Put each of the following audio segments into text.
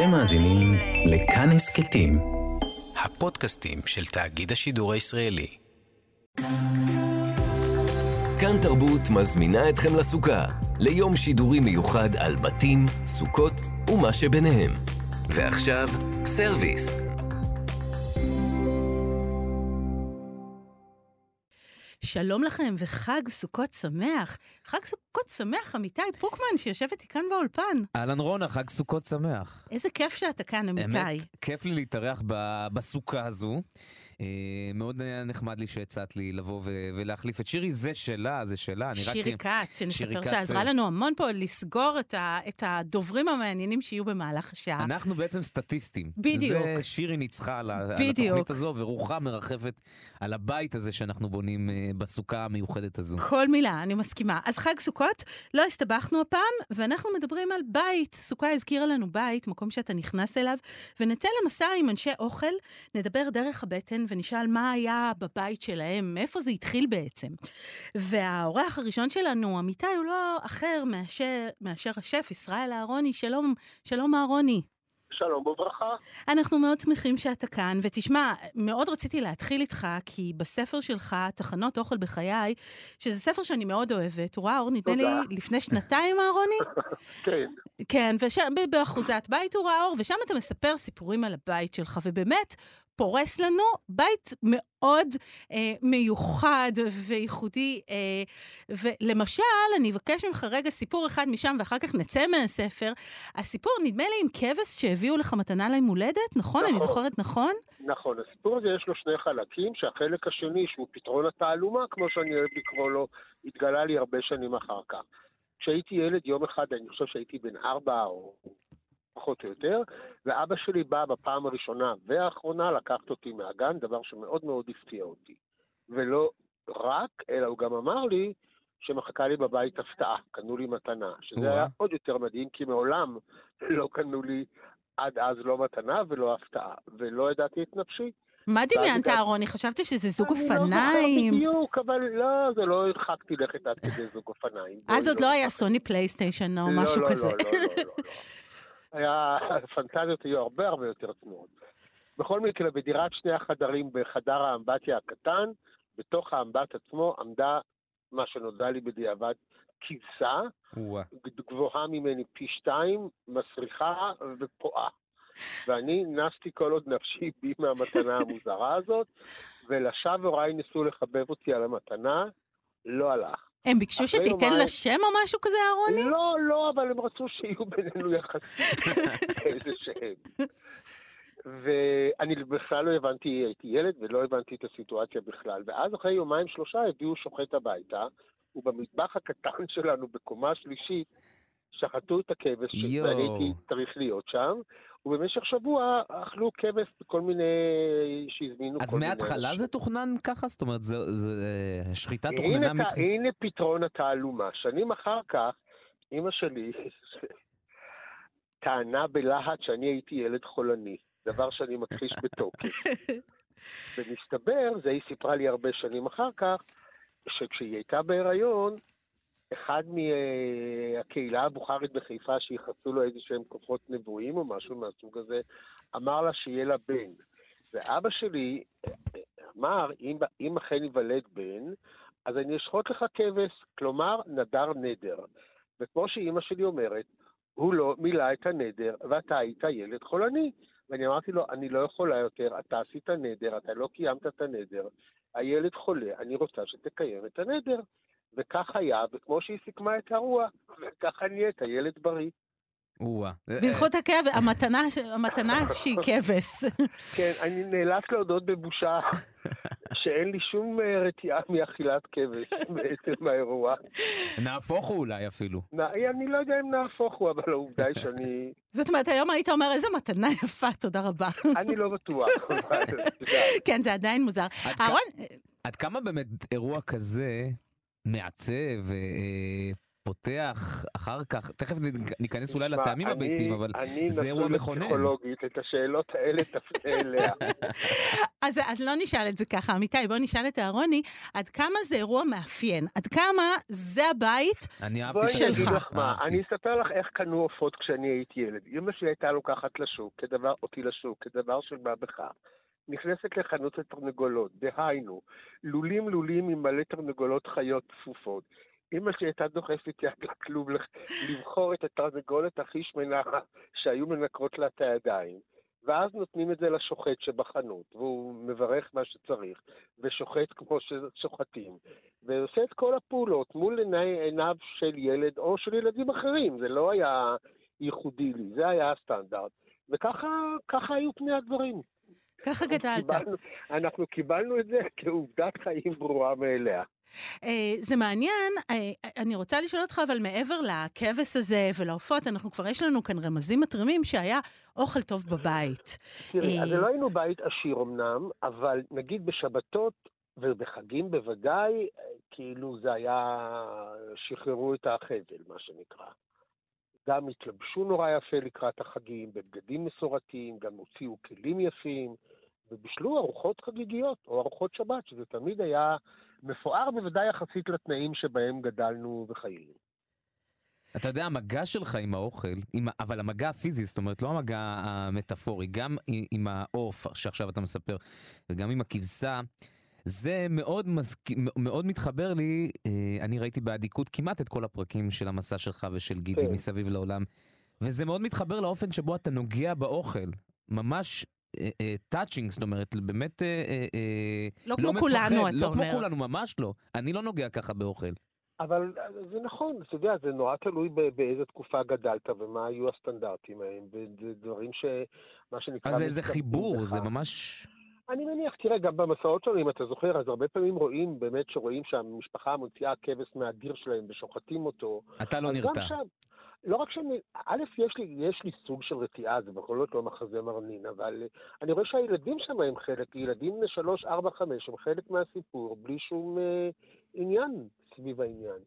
אתם מאזינים לכאן הסכתים, הפודקאסטים של תאגיד השידור הישראלי. כאן תרבות מזמינה אתכם לסוכה, ליום שידורי מיוחד על בתים, סוכות ומה שביניהם. ועכשיו, סרוויס. שלום לכם וחג סוכות שמח. חג סוכות שמח, אמיתי פוקמן, שיושב איתי כאן באולפן. אהלן רונה, חג סוכות שמח. איזה כיף שאתה כאן, אמיתי. האמת, כיף לי להתארח ב- בסוכה הזו. אה, מאוד נחמד לי שהצעת לי לבוא ולהחליף את שירי, זה שלה, זה שלה. שירי כץ, שנספר שעזרה אה, לנו המון פה לסגור את, ה, את הדוברים המעניינים שיהיו במהלך השעה. אנחנו בעצם סטטיסטים. בדיוק. זה שירי ניצחה על. התוכנית הזו, ורוחה מרחפת על הבית הזה שאנחנו בונים אה, בסוכה המיוחדת הזו. כל מילה, אני מסכימה. אז חג סוכות, לא הסתבכנו הפעם, ואנחנו מדברים על בית. סוכה הזכירה לנו בית, מקום שאתה נכנס אליו, ונצא למסע עם אנשי אוכל, נדבר דרך הבטן ונשאל מה היה בבית שלהם, מאיפה זה התחיל בעצם. והאורח הראשון שלנו, אמיתי, הוא לא אחר מאשר, מאשר השף ישראל אהרוני. שלום, שלום אהרוני. שלום וברכה. אנחנו מאוד שמחים שאתה כאן, ותשמע, מאוד רציתי להתחיל איתך, כי בספר שלך, תחנות אוכל בחיי, שזה ספר שאני מאוד אוהבת, הוא ראה אור, נדמה לי. לפני שנתיים, אהרוני? כן, כן, ושם, ב- באחוזת בית הוא ראה אור, ושם אתה מספר סיפורים על הבית שלך, ובאמת, פורס לנו בית מאוד אה, מיוחד וייחודי. אה, ולמשל, אני אבקש ממך רגע סיפור אחד משם, ואחר כך נצא מהספר. הסיפור, נדמה לי, עם כבש שהביאו לך מתנה ליום הולדת, נכון? אני נכון. זוכרת נכון? נכון. הסיפור הזה יש לו שני חלקים, שהחלק השני, שהוא פתרון התעלומה, כמו שאני אוהב לקרוא לו, התגלה לי הרבה שנים אחר כך. כשהייתי ילד, יום אחד, אני חושב שהייתי בן ארבע או פחות או יותר, ואבא שלי בא בפעם הראשונה והאחרונה לקחת אותי מהגן, דבר שמאוד מאוד הפתיע אותי. ולא רק, אלא הוא גם אמר לי שמחכה לי בבית הפתעה, קנו לי מתנה, שזה. היה עוד יותר מדהים, כי מעולם לא קנו לי עד אז לא מתנה ולא הפתעה, ולא ידעתי את נפשי. מה דמיינת, אהרוני? חשבתי שזה זוג אני לא זוכר אופניים. בדיוק, אבל לא, זה לא הרחקתי לכת עד כדי זוג אופניים. אז עוד בואי, לא היה סוני פלייסטיישן או לא, משהו לא, כזה. לא, לא, לא, לא. היה, הפנטזיות היו הרבה הרבה יותר צנועות. בכל מקרה, בדירת שני החדרים בחדר האמבטיה הקטן, בתוך האמבט עצמו עמדה מה שנודע לי בדיעבד כבשה. גבוהה ממני פי שתיים, מסריחה ופועה. ואני נסתי כל עוד נפשי בי מהמתנה המוזרה הזאת, ולשווא הוריי ניסו לחבב אותי על המתנה, לא הלך. הם ביקשו שתיתן לה שם או משהו כזה, אהרוני? לא, לא, אבל הם רצו שיהיו בינינו יחסים איזה שהם. ואני בכלל לא הבנתי, הייתי ילד ולא הבנתי את הסיטואציה בכלל. ואז אחרי יומיים שלושה הביאו שוחט הביתה, ובמטבח הקטן שלנו בקומה שלישית שחטו את הכבש. ואני הייתי צריך להיות שם, ובמשך שבוע אכלו כבש בכל מיני, שהזמינו אז כל מיני מההתחלה. זה תוכנן ככה? זאת אומרת, זה- זה- השחיטה הנה, תוכננה מתחילה? הנה פתרון התעלומה. שנים אחר כך, אימא שלי טענה בלהט שאני הייתי ילד חולני, דבר שאני מכחיש בתוקף. ומסתבר, זה היא סיפרה לי הרבה שנים אחר כך, שכשהיא הייתה בהיריון, אחד מהקהילה הבוכרית בחיפה, שייחסו לו איזה שהם כוחות נבואים או משהו מהסוג הזה, אמר לה שיהיה לה בן. ואבא שלי אמר, אם, אם אכן ייוולד בן, אז אני אשחוט לך כבש, כלומר, נדר נדר. וכמו שאימא שלי אומרת, הוא לא מילא את הנדר, ואתה היית ילד חולני. ואני אמרתי לו, אני לא יכולה יותר, אתה עשית נדר, אתה לא קיימת את הנדר, הילד חולה, אני רוצה שתקיים את הנדר. וכך היה, וכמו שהיא סיכמה את הרוח, וככה נהיית ילד בריא. או-אה. בזכות הכאב, המתנה המתנה שהיא כבש. כן, אני נאלץ להודות בבושה שאין לי שום אה, רתיעה מאכילת כבש בעצם האירוע. נהפוך הוא אולי אפילו. נ- אני לא יודע אם נהפוך הוא, אבל העובדה היא שאני זאת אומרת, היום היית אומר, איזה מתנה יפה, תודה רבה. אני לא בטוח. כן, זה עדיין מוזר. אהרון, עד כמה באמת אירוע כזה מעצב, אה, פותח אחר כך, תכף ניכנס אולי לטעמים אני- הביתיים, אבל אני זה אירוע מכונן. לפסיכולוגית, את השאלות האלה תפנה אליה. אז, אז לא נשאל את זה ככה, אמיתי, בוא נשאל את אהרוני, עד כמה זה אירוע מאפיין? עד כמה זה הבית? אני אהבתי את אני שלך. אגיד השאלה, לך מה, אהבתי. אני אספר לך איך קנו עופות כשאני הייתי ילד. אמא שלי הייתה לוקחת לשוק, כדבר, אותי לשוק, כדבר של מה בכך. נכנסת לחנות לתרנגולות, דהיינו, לולים לולים עם מלא תרנגולות חיות צפופות. אמא שלי הייתה דוחפת יד לכלוב לבחור את התרנגולת הכי שמנה שהיו מנקרות לה את הידיים. ואז נותנים את זה לשוחט שבחנות, והוא מברך מה שצריך, ושוחט כמו ששוחטים, ועושה את כל הפעולות מול עיני עיניו של ילד או של ילדים אחרים, זה לא היה ייחודי לי, זה היה הסטנדרט. וככה ככה היו פני הדברים. ככה גדלת. קיבלנו, אנחנו קיבלנו את זה כעובדת חיים ברורה מאליה. אה, זה מעניין, אה, אני רוצה לשאול אותך, אבל מעבר לכבש הזה ולעופות, אנחנו כבר, יש לנו כאן רמזים מתרימים שהיה אוכל טוב בבית. תראי, אה, אז לא היינו בית עשיר אמנם, אבל נגיד בשבתות ובחגים בוודאי, אה, כאילו זה היה, שחררו את החבל, מה שנקרא. גם התלבשו נורא יפה לקראת החגים, בבגדים מסורתיים, גם הוציאו כלים יפים, ובישלו ארוחות חגיגיות, או ארוחות שבת, שזה תמיד היה מפואר בוודאי יחסית לתנאים שבהם גדלנו וחיינו. אתה יודע, המגע שלך עם האוכל, עם, אבל המגע הפיזי, זאת אומרת, לא המגע המטאפורי, גם עם, עם העוף שעכשיו אתה מספר, וגם עם הכבשה, זה מאוד, מזכ... מאוד מתחבר לי, אה, אני ראיתי באדיקות כמעט את כל הפרקים של המסע שלך ושל גידי כן. מסביב לעולם, וזה מאוד מתחבר לאופן שבו אתה נוגע באוכל, ממש טאצ'ינג, זאת אומרת, באמת... אה, אה, אה, לא כמו כולנו, מפחד, אתה לא כמו אומר. כולנו, ממש לא. אני לא נוגע ככה באוכל. אבל זה נכון, אתה יודע, זה נורא תלוי ב- באיזה תקופה גדלת ומה היו הסטנדרטים ההם, וזה דברים ש... מה שנקרא... אז זה איזה חיבור, בך. זה ממש... אני מניח, תראה, גם במסעות שלנו, אם אתה זוכר, אז הרבה פעמים רואים, באמת שרואים שהמשפחה מוציאה כבש מהדיר שלהם ושוחטים אותו. אתה לא נרתע. לא רק שאני, א', יש לי, יש לי סוג של רתיעה, זה בכל זאת לא מחזה מרנין, אבל אני רואה שהילדים שם הם חלק, ילדים בני שלוש, ארבע, חמש, הם חלק מהסיפור, בלי שום אה, עניין סביב העניין.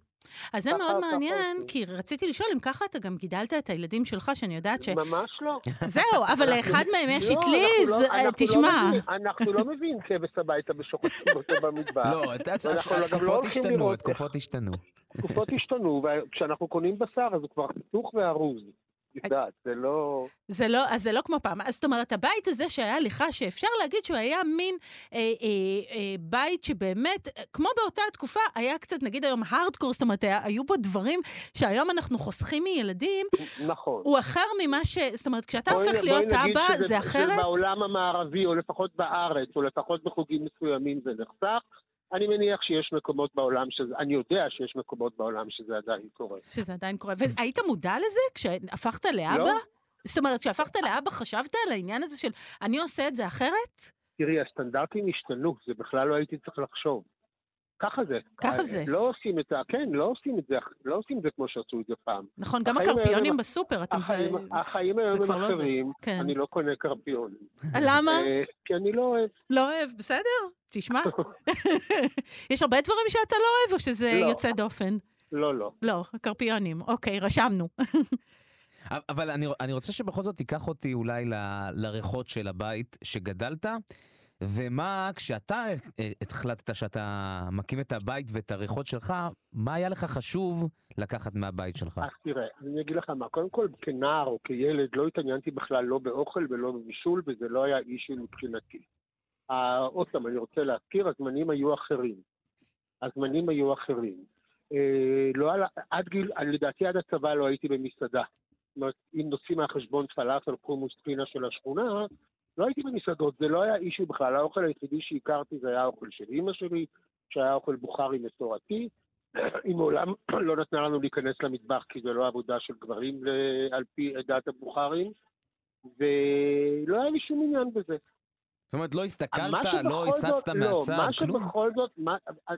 אז זה מאוד מעניין. כי רציתי לשאול אם ככה אתה גם גידלת את הילדים שלך, שאני יודעת ש... ממש לא. זהו, אבל לאחד מהם יש לא, אטליז, אנחנו לא- אה, לא תשמע. אנחנו לא מביאים כבש הביתה ושוחטים אותו במטבח. לא, לא התקופות השתנו, התקופות השתנו. תקופות השתנו, וכשאנחנו קונים בשר אז הוא כבר חתוך וארוז. יודעת, זה לא... זה לא, אז זה לא כמו פעם. אז זאת אומרת, הבית הזה שהיה לך, שאפשר להגיד שהוא היה מין אה, אה, אה, בית שבאמת, כמו באותה תקופה, היה קצת, נגיד היום הארדקור, זאת אומרת, היה, היו בו דברים שהיום אנחנו חוסכים מילדים, נכון. הוא אחר ממה ש... זאת אומרת, כשאתה בואי- הופך בואי להיות אבא, זה אחרת? בעולם המערבי, או לפחות בארץ, או לפחות בחוגים מסוימים זה נחסך. אני מניח שיש מקומות בעולם שזה, אני יודע שיש מקומות בעולם שזה עדיין קורה. שזה עדיין קורה. והיית מודע לזה כשהפכת לאבא? לא. זאת אומרת, כשהפכת לאבא, חשבת על העניין הזה של אני עושה את זה אחרת? תראי, הסטנדרטים השתנו, זה בכלל לא הייתי צריך לחשוב. ככה זה. ככה זה. לא עושים את זה, כן, לא עושים את זה, לא עושים את זה כמו שעשו את זה פעם. נכון, גם החיים הקרפיונים בסופר, אתם... זה- החיים, החיים היום הם לא. אחרים, כן. אני לא קונה קרפיונים. למה? אה, כי אני לא אוהב. לא אוהב, בסדר, תשמע. יש הרבה דברים שאתה לא אוהב, או שזה לא. יוצא דופן? לא, לא. לא, קרפיונים. אוקיי, רשמנו. אבל אני, אני רוצה שבכל זאת תיקח אותי אולי ל, לריחות של הבית שגדלת, ומה, כשאתה אה, החלטת שאתה מקים את הבית ואת הריחות שלך, מה היה לך חשוב לקחת מהבית שלך? אז תראה, אני אגיד לך מה, קודם כל, כנער או כילד לא התעניינתי בכלל לא באוכל ולא בבישול, וזה לא היה אישו מבחינתי. אה, עוד פעם, אני רוצה להזכיר, הזמנים היו אחרים. הזמנים היו אחרים. אה, לא על, עד גיל, לדעתי עד הצבא לא הייתי במסעדה. זאת אומרת, אם נוסעים מהחשבון פלאפל, חומוס, פינה של השכונה, לא הייתי במסעדות, זה לא היה אישו בכלל. האוכל היחידי שהכרתי זה היה האוכל של אימא שלי, שהיה אוכל בוכרי מסורתי. היא מעולם לא נתנה לנו להיכנס למטבח, כי זה לא עבודה של גברים על פי עדת הבוכרים, ולא היה לי שום עניין בזה. זאת אומרת, לא הסתכלת, מה לא הצצת לא, מהצד, מה כלום? שבכל זאת, מה,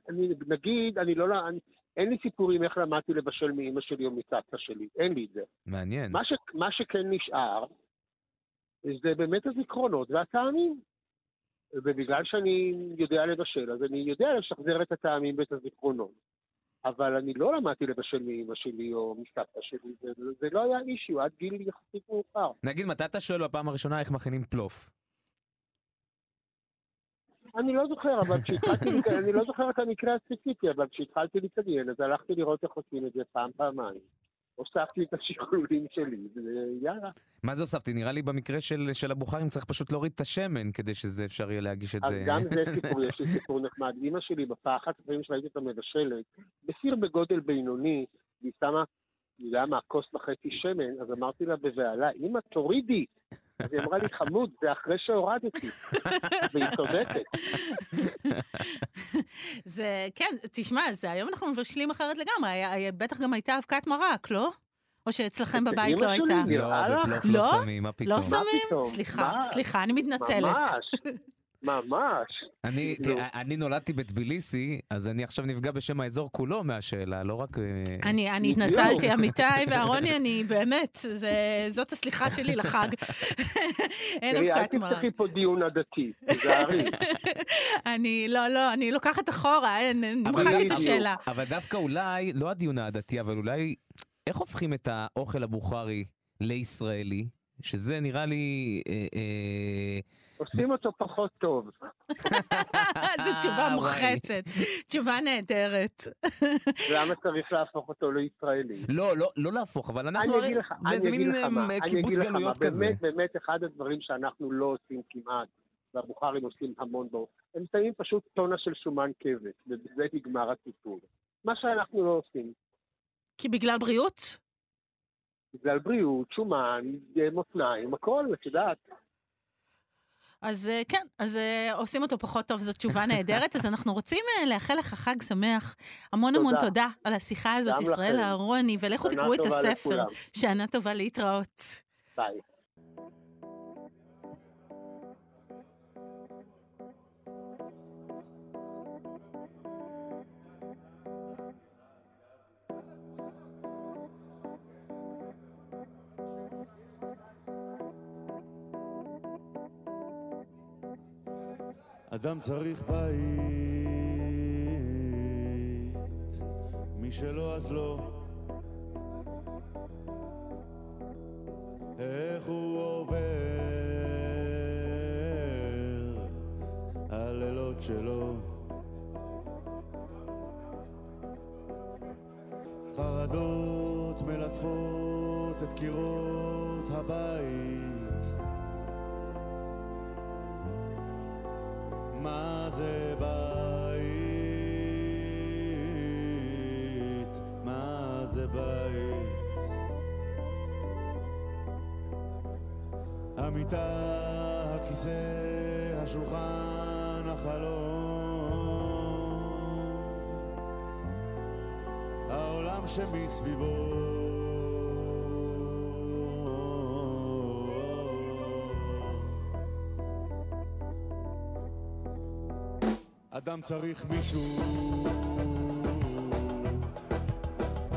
אני, נגיד, אני לא, אני, אין לי סיפורים איך למדתי לבשל מאימא שלי או מסבתא שלי, אין לי את זה. מעניין. מה, ש, מה שכן נשאר, זה באמת הזיכרונות והטעמים. ובגלל שאני יודע לבשל, אז אני יודע לשחזר את הטעמים ואת הזיכרונות. אבל אני לא למדתי לבשל מאמא שלי או מסבתא שלי, זה, זה לא היה אישיו עד גיל יחסית מאוחר. נגיד, מתי אתה שואל בפעם הראשונה איך מכינים פלוף? אני לא זוכר, אבל כשהתחלתי, אני לא זוכר את המקרה הספציפי, אבל כשהתחלתי להתעניין, אז הלכתי לראות איך עושים את זה פעם, פעמיים. הוספתי את השיקולים שלי, ויאללה. מה זה הוספתי? נראה לי במקרה של, של הבוכרים צריך פשוט להוריד את השמן כדי שזה אפשר יהיה להגיש את אז זה. גם זה סיפור, יש לי סיפור נחמד. אימא שלי, בפעם אחת הפעמים שראיתי אותה מבשלת, בסיר בגודל בינוני, והיא שמה, אני יודע מה, כוס וחצי שמן, אז אמרתי לה בבהלה, אמא, תורידי. אז היא אמרה לי, חמוד, זה אחרי שהורדתי. והיא צודקת. זה, כן, תשמע, זה היום אנחנו מבשלים אחרת לגמרי. בטח גם הייתה אבקת מרק, לא? או שאצלכם אצל בבית לא הייתה? לא? בפלוף לא? לא שמים, מה פתאום? לא שמים? סליחה? סליחה, אני מתנצלת. ממש, ממש. אני, כאילו- תראה, אני נולדתי בטביליסי, אז אני עכשיו נפגע בשם האזור כולו מהשאלה, לא רק... אה, אני, אני. התנצלתי, אמיתי ואהרוני, אני באמת, זה, זאת הסליחה שלי לחג. אין תראי, אל אבקת מרק. תפתחי פה דיון עדתי, תיזהרי. אני, לא, לא, אני לוקחת אחורה, אין, נמחק את השאלה. אבל דווקא אולי, לא הדיון העדתי, אבל אולי, איך הופכים את האוכל הבוכרי לישראלי? שזה נראה לי... אה, אה, עושים אותו פחות טוב. זו תשובה וואי. מוחצת, תשובה נהדרת. למה צריך להפוך אותו לישראלי? לא, לא, לא להפוך, אבל אנחנו הרי באיזה מין אה, קיבוץ גלויות כזה. באמת, באמת, אחד הדברים שאנחנו לא עושים כמעט, והבוכרים עושים המון בו, הם שמים פשוט טונה של שומן כבש, ובזה נגמר הסיפור. מה שאנחנו לא עושים, כי בגלל בריאות? בגלל בריאות, שומן, מותניים, הכל, את יודעת. אז אה, כן, אז אה, עושים אותו פחות טוב, זאת תשובה נהדרת. אז אנחנו רוצים אה, לאחל לך חג שמח. המון המון תודה. תודה על השיחה הזאת, ישראל. אהרוני, ולכו תקראו את הספר. לכולם. שנה טובה להתראות. ביי. אדם צריך בית, מי שלא אז לא. איך הוא עובר הלילות שלו. חרדות מלטפות את קירות הבית. המיטה, הכיסא, השולחן, החלום העולם שמסביבו אדם צריך מישהו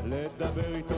לדבר איתו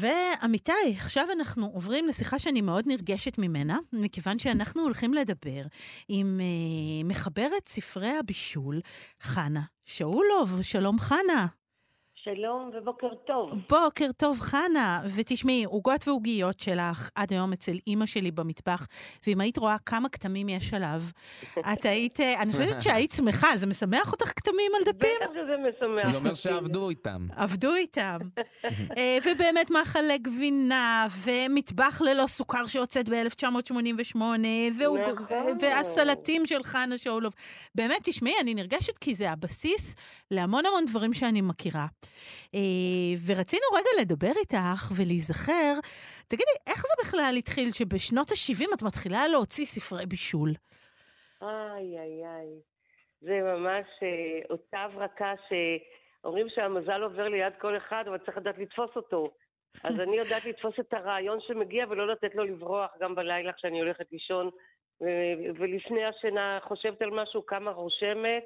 ועמיתי, עכשיו אנחנו עוברים לשיחה שאני מאוד נרגשת ממנה, מכיוון שאנחנו הולכים לדבר עם אה, מחברת ספרי הבישול, חנה שאולוב. שלום חנה. שלום ובוקר טוב. בוקר טוב, חנה. ותשמעי, עוגות ועוגיות שלך עד היום אצל אימא שלי במטבח, ואם היית רואה כמה כתמים יש עליו, את היית, אני חושבת שהיית שמחה, זה משמח אותך כתמים על דפים? בטח שזה משמח. זה אומר. שעבדו איתם. עבדו איתם. אה, ובאמת מאכלי גבינה, ומטבח ללא סוכר שיוצאת ב-1988, נכון. והסלטים של חנה שאולוב. באמת, תשמעי, אני נרגשת כי זה הבסיס להמון המון דברים שאני מכירה. אה, ורצינו רגע לדבר איתך ולהיזכר, תגידי, איך זה בכלל התחיל שבשנות ה-70 את מתחילה להוציא ספרי בישול? איי, איי, איי. זה ממש אה, אותה הברקה שאומרים שהמזל עובר ליד כל אחד, אבל צריך לדעת לתפוס אותו. אז אני יודעת לתפוס את הרעיון שמגיע ולא לתת לו לברוח גם בלילה כשאני הולכת לישון, ולפני השינה חושבת על משהו, כמה רושמת,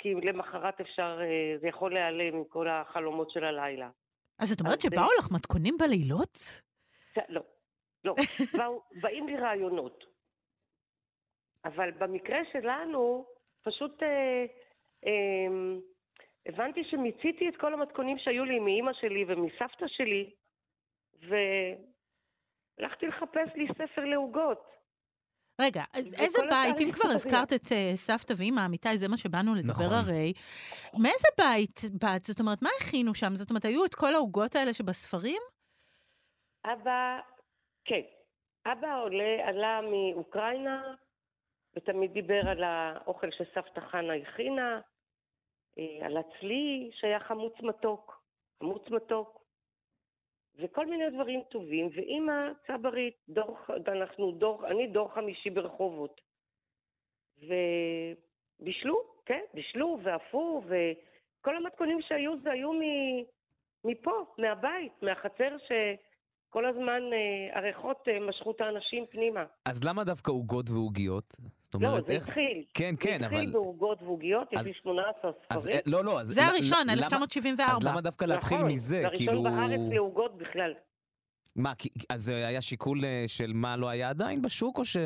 כי למחרת אפשר, אה, זה יכול להיעלם עם כל החלומות של הלילה. אז את אומרת שבאו לך מתכונים בלילות? ש- לא, לא. באים לי רעיונות. אבל במקרה שלנו, פשוט אה, אה, הבנתי שמיציתי את כל המתכונים שהיו לי מאימא שלי ומסבתא שלי, והלכתי לחפש לי ספר לעוגות. רגע, אז איזה בית, אם כבר. הזכרת את אה, סבתא ואימא, אמיתי, זה מה שבאנו לדבר נכון. הרי, מאיזה בית באת? זאת אומרת, מה הכינו שם? זאת אומרת, היו את כל העוגות האלה שבספרים? אבא, כן, אבא עולה, עלה מאוקראינה, ותמיד דיבר על האוכל שסבתא חנה הכינה, אה, על הצלי שהיה חמוץ מתוק, חמוץ מתוק, וכל מיני דברים טובים, ואימא צברית, דור, אנחנו דור, אני דור חמישי ברחובות. ובישלו, כן, בישלו ואפו, וכל המתכונים שהיו זה היו מפה, מהבית, מהחצר שכל הזמן אה, הריחות אה, משכו את האנשים פנימה. אז למה דווקא עוגות ועוגיות? זאת לא, אומרת, זה איך... התחיל. כן, כן, זה אבל... התחיל בעוגות ועוגיות, יש אז- לי 18 אז ספרים. אה, לא, לא, אז... זה הראשון, למה- 1974. אז למה דווקא להתחיל נכון, מזה? זה הראשון כאילו... בארץ לעוגות בכלל. מה, כי- אז זה היה שיקול אה, של מה לא היה עדיין בשוק, או ש...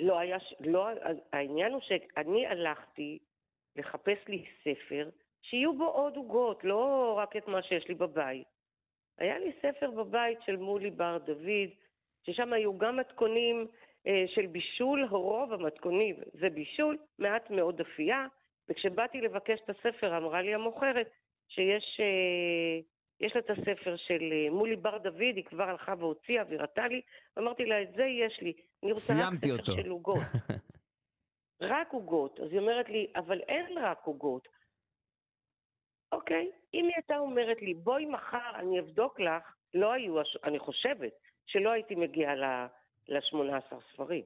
לא היה, ש- לא, אז העניין הוא שאני הלכתי לחפש לי ספר שיהיו בו עוד עוגות, לא רק את מה שיש לי בבית. היה לי ספר בבית של מולי בר דוד, ששם היו גם מתכונים אה, של בישול, רוב המתכונים זה בישול, מעט מאוד אפייה, וכשבאתי לבקש את הספר אמרה לי המוכרת שיש אה, יש לה את הספר של אה, מולי בר דוד, היא כבר הלכה והוציאה והראתה לי, ואמרתי לה, את זה יש לי. אני רוצה רק ספר אותו. של עוגות. רק עוגות. אז היא אומרת לי, אבל אין רק עוגות. אוקיי, אם היא הייתה אומרת לי, בואי מחר אני אבדוק לך, לא היו, אני חושבת שלא הייתי מגיעה ל-18 ספרים.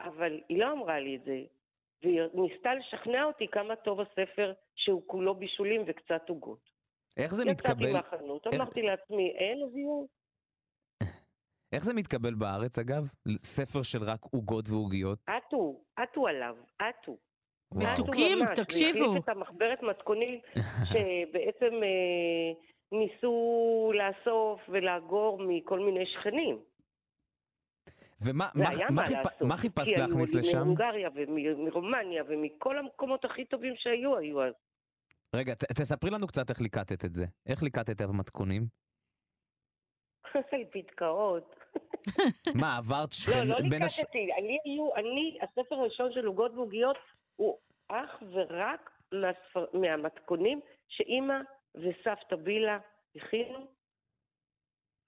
אבל היא לא אמרה לי את זה, והיא ניסתה לשכנע אותי כמה טוב הספר שהוא כולו בישולים וקצת עוגות. איך זה יצאתי מתקבל... מהחנות, איך- אמרתי לעצמי, אין, יהיו. איך זה מתקבל בארץ, אגב? ספר של רק עוגות ועוגיות? עטו, עטו עליו, עטו. מתוקים, תקשיבו. והחליף את המחברת מתכונים שבעצם אה, ניסו לאסוף ולאגור מכל מיני שכנים. ומה מה- מה חיפ- לעשות. מה חיפשת כי להכניס היו לשם? מהונגריה ומרומניה ומכל המקומות הכי טובים שהיו, היו אז. רגע, ת- תספרי לנו קצת איך ליקטת את זה. איך ליקטת את המתכונים? על פתקאות. מה, עברת לא, שכן... לא הש- ליקטתי. אני, הספר הראשון של עוגות ועוגיות הוא אך ורק מהספר, מהמתכונים שאימא וסבתא בילה הכינו.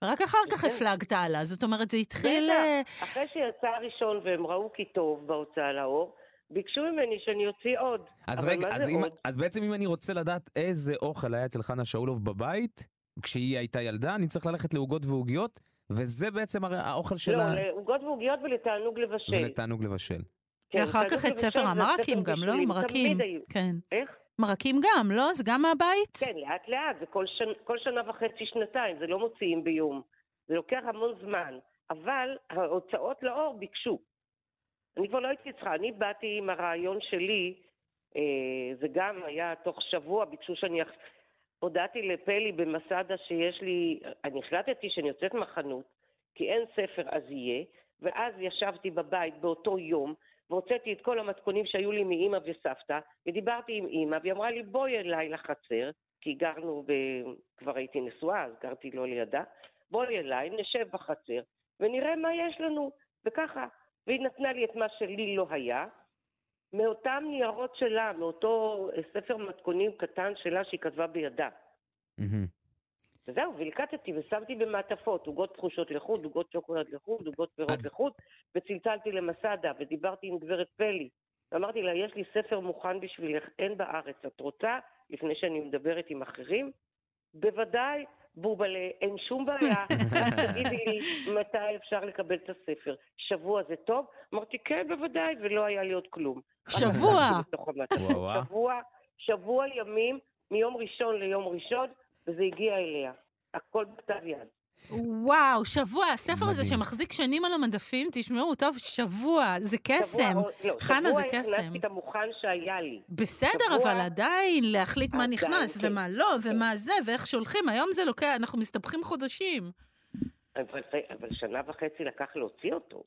רק אחר כך כן. הפלגת הלאה, זאת אומרת, זה התחיל... אה, בטח, אחרי שיצא הראשון והם ראו כי טוב בהוצאה לאור, ביקשו ממני שאני אוציא עוד. אז רגע, אז, אם, עוד? אז בעצם אם אני רוצה לדעת איזה אוכל היה אצל חנה שאולוב בבית, כשהיא הייתה ילדה, אני צריך ללכת לעוגות ועוגיות, וזה בעצם הרי האוכל של לא. לעוגות ועוגיות ולתענוג לבשל. ולתענוג לבשל. כן, אחר כך את ספר המרקים גם, לא? מרקים. כן. איך? מרקים גם, לא? זה גם מהבית? כן, לאט לאט, זה כל, שנ... כל שנה וחצי, שנתיים, זה לא מוציאים ביום. זה לוקח המון זמן, אבל ההוצאות לאור ביקשו. אני כבר לא הייתי צריכה, אני באתי עם הרעיון שלי, אה, זה גם היה תוך שבוע, ביקשו שאני... אח- הודעתי לפלי במסעדה שיש לי, אני החלטתי שאני יוצאת מהחנות, כי אין ספר אז יהיה, ואז ישבתי בבית באותו יום, והוצאתי את כל המתכונים שהיו לי מאימא וסבתא, ודיברתי עם אימא, והיא אמרה לי, בואי אליי לחצר, כי גרנו, ב... כבר הייתי נשואה, אז גרתי לא לידה. בואי אליי, נשב בחצר, ונראה מה יש לנו. וככה. והיא נתנה לי את מה שלי לא היה, מאותם ניירות שלה, מאותו ספר מתכונים קטן שלה שהיא כתבה בידה. מהמם. וזהו, וליקטתי ושמתי במעטפות, עוגות תחושות לחוד, עוגות שוקולד לחוד, עוגות פירות אז- לחוד, וצלצלתי למסעדה, ודיברתי עם גברת פלי. ואמרתי לה, יש לי ספר מוכן בשבילך, אין בארץ. את רוצה, לפני שאני מדברת עם אחרים? בוודאי, בובלה, אין שום בעיה. רק תגידי לי מתי אפשר לקבל את הספר. שבוע זה טוב? אמרתי, כן, בוודאי, ולא היה לי עוד כלום. שבוע. שבוע, שבוע ימים, מיום ראשון ליום ראשון, וזה הגיע אליה. הכל בכתב יד. וואו, שבוע, הספר הזה. שמחזיק שנים על המדפים, תשמעו, טוב, שבוע, זה קסם. שבוע, לא, חנה, זה שבוע קסם. הכנסתי את המוכן שהיה לי. בסדר, שבוע- אבל עדיין להחליט מה נכנס כן. ומה לא, ומה זה, ואיך שולחים. היום זה לוקח, אנחנו מסתבכים חודשים. אבל, אבל שנה וחצי לקח להוציא אותו.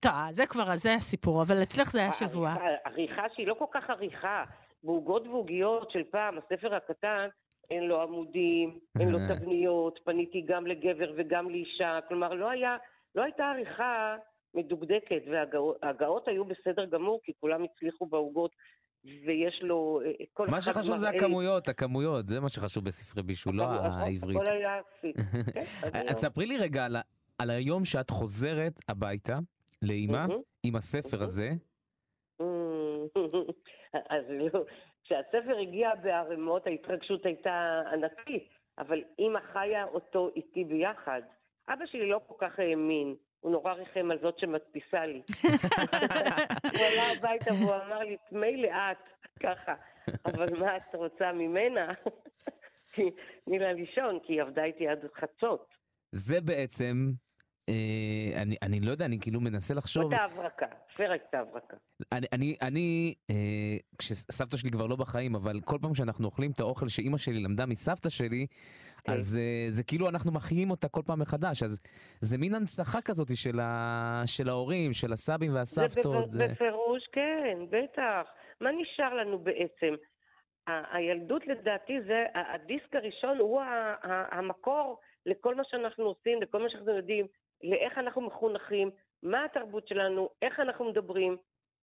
טוב, זה כבר, זה הסיפור, אבל אצלך זה היה שבוע. עריכה שהיא לא כל כך עריכה. בעוגות ועוגיות של פעם, הספר הקטן, אין לו עמודים, אין לו אה. תבניות, פניתי גם לגבר וגם לאישה. כלומר, לא היה, לא הייתה עריכה מדוקדקת, וההגאות היו בסדר גמור, כי כולם הצליחו בעוגות, ויש לו... אה, כל מה שחשוב זה הכמויות, הכמויות, זה מה שחשוב בספרי בישול, לא העברית. הכל היה פיקס. כן, אז ספרי לי רגע על היום שאת חוזרת הביתה לאימא. עם הספר. הזה. אז לא, כשהספר הגיע בערימות, ההתרגשות הייתה ענקית, אבל אימא חיה אותו איתי ביחד. אבא שלי לא כל כך האמין, הוא נורא ריחם על זאת שמדפיסה לי. הוא עלה הביתה והוא אמר לי, מילא את, ככה, אבל מה את רוצה ממנה? תני לה לישון, כי היא עבדה איתי עד חצות. זה בעצם, אני, אני לא יודע, אני כאילו מנסה לחשוב, זאת ההברקה, הספר הייתה הברקה. אני, אני, אני אה, כשסבתא שלי כבר לא בחיים, אבל כל פעם שאנחנו אוכלים את האוכל שאימא שלי למדה מסבתא שלי, כן. אז אה, זה כאילו אנחנו מחיים אותה כל פעם מחדש, אז זה מין הנצחה כזאת של, ה, של ההורים, של הסבים והסבתות. זה בפ- בפירוש, כן, בטח. מה נשאר לנו בעצם? ה- הילדות לדעתי זה, הדיסק הראשון הוא ה- ה- המקור לכל מה שאנחנו עושים, לכל מה שאנחנו יודעים, לאיך אנחנו מחונכים, מה התרבות שלנו, איך אנחנו מדברים,